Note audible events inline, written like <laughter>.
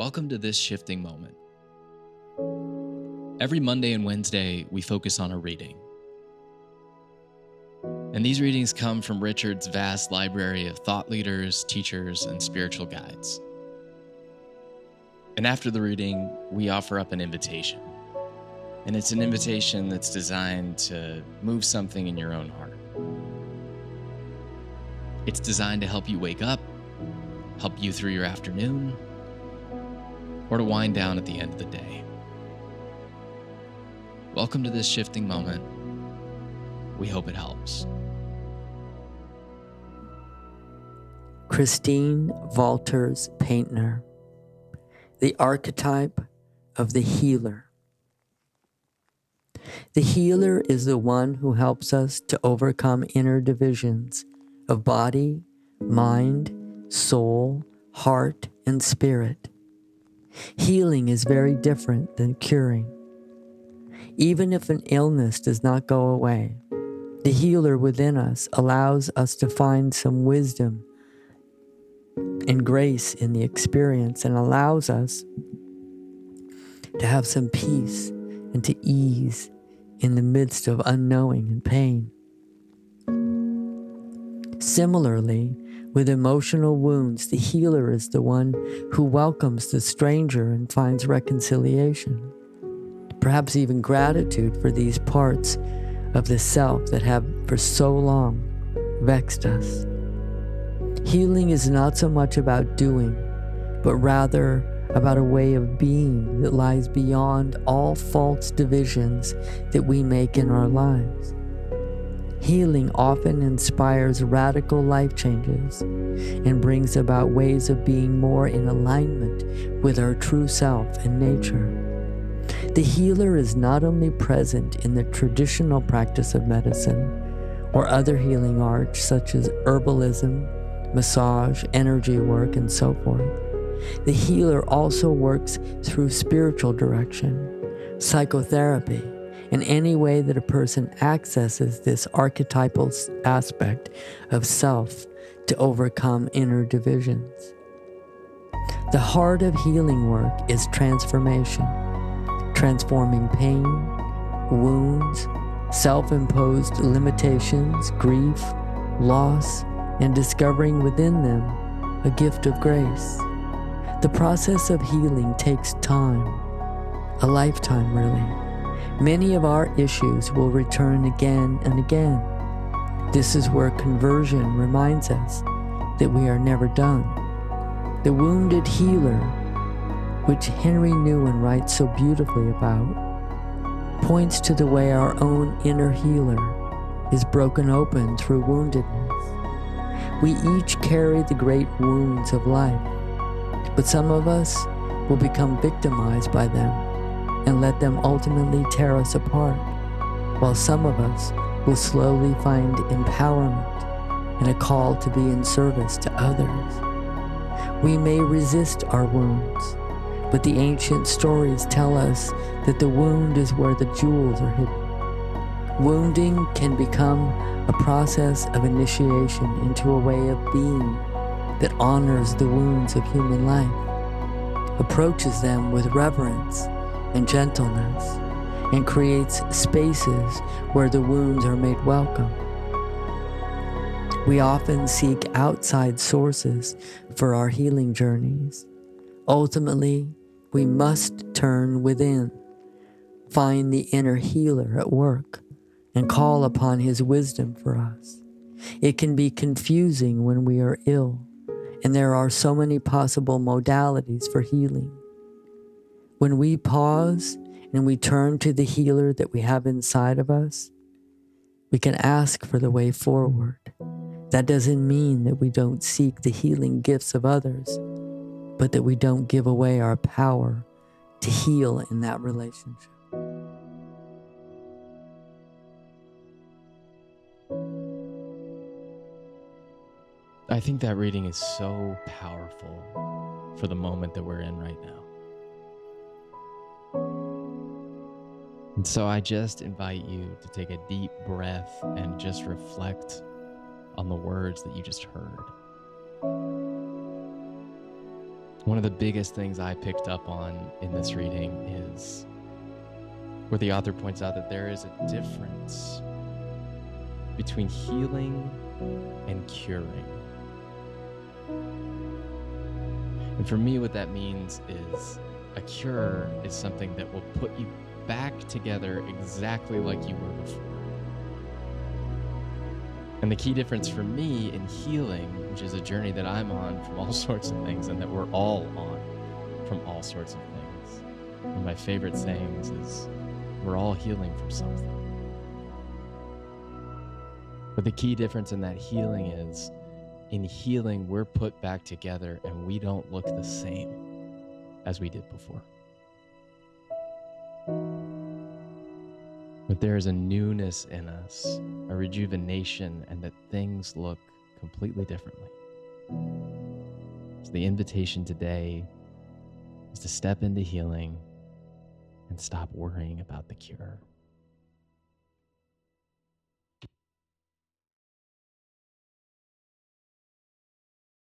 Welcome to this shifting moment. Every Monday and Wednesday, we focus on a reading. And these readings come from Richard's vast library of thought leaders, teachers, and spiritual guides. And after the reading, we offer up an invitation. And it's an invitation that's designed to move something in your own heart. It's designed to help you wake up, help you through your afternoon, or to wind down at the end of the day. Welcome to this shifting moment. We hope it helps. Christine Valters Paintner, the archetype of the healer. The healer is the one who helps us to overcome inner divisions of body, mind, soul, heart, and spirit. Healing is very different than curing. Even if an illness does not go away, the healer within us allows us to find some wisdom and grace in the experience and allows us to have some peace and to ease in the midst of unknowing and pain. Similarly, with emotional wounds, the healer is the one who welcomes the stranger and finds reconciliation, perhaps even gratitude for these parts of the self that have for so long vexed us. Healing is not so much about doing, but rather about a way of being that lies beyond all false divisions that we make in our lives. Healing often inspires radical life changes and brings about ways of being more in alignment with our true self and nature. The healer is not only present in the traditional practice of medicine or other healing arts such as herbalism, massage, energy work, and so forth. The healer also works through spiritual direction, psychotherapy, in any way that a person accesses this archetypal aspect of self to overcome inner divisions. The heart of healing work is transformation, transforming pain, wounds, self imposed limitations, grief, loss, and discovering within them a gift of grace. The process of healing takes time, a lifetime really. Many of our issues will return again and again. This is where conversion reminds us that we are never done. The wounded healer, which Henri Nouwen writes so beautifully about, points to the way our own inner healer is broken open through woundedness. We each carry the great wounds of life, but some of us will become victimized by them and let them ultimately tear us apart, while some of us will slowly find empowerment and a call to be in service to others. We may resist our wounds, but the ancient stories tell us that the wound is where the jewels are hidden. Wounding can become a process of initiation into a way of being that honors the wounds of human life, approaches them with reverence and gentleness and creates spaces where the wounds are made welcome. We often seek outside sources for our healing journeys. Ultimately, we must turn within, find the inner healer at work, and call upon his wisdom for us. It can be confusing when we are ill, and there are so many possible modalities for healing. When we pause and we turn to the healer that we have inside of us, we can ask for the way forward. That doesn't mean that we don't seek the healing gifts of others, but that we don't give away our power to heal in that relationship. I think that reading is so powerful for the moment that we're in right now. And so I just invite you to take a deep breath and just reflect on the words that you just heard. One of the biggest things I picked up on in this reading is where the author points out that there is a difference between healing and curing. And for me, what that means is a cure is something that will put you back together exactly like you were before. And the key difference for me in healing, which is a journey that I'm on from all <laughs> sorts of things and that we're all on from all sorts of things. One of my favorite sayings is, we're all healing from something. But the key difference in that healing is, in healing, we're put back together and we don't look the same as we did before. But there is a newness in us, a rejuvenation, and that things look completely differently. So, the invitation today is to step into healing and stop worrying about the cure.